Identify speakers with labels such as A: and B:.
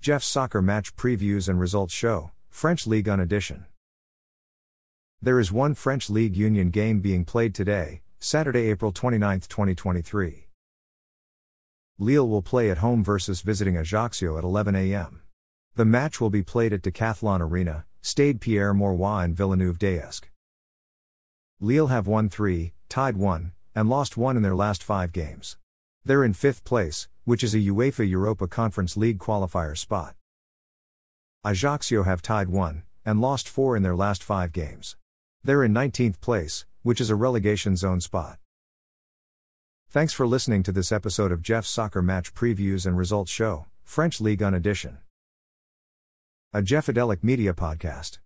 A: Jeff's soccer match previews and results show, French League 1 edition. There is one French League Union game being played today, Saturday, April 29, 2023. Lille will play at home versus visiting Ajaccio at 11 a.m. The match will be played at Decathlon Arena, Stade Pierre Mauroy in Villeneuve d'Ascq. Lille have won 3, tied 1, and lost 1 in their last 5 games. They're in 5th place, which is a UEFA Europa Conference League qualifier spot. Ajaccio have tied 1 and lost 4 in their last 5 games. They're in 19th place, which is a relegation zone spot. Thanks for listening to this episode of Jeff's Soccer Match Previews and Results Show, French League 1 edition. A Jeffadelic Media Podcast.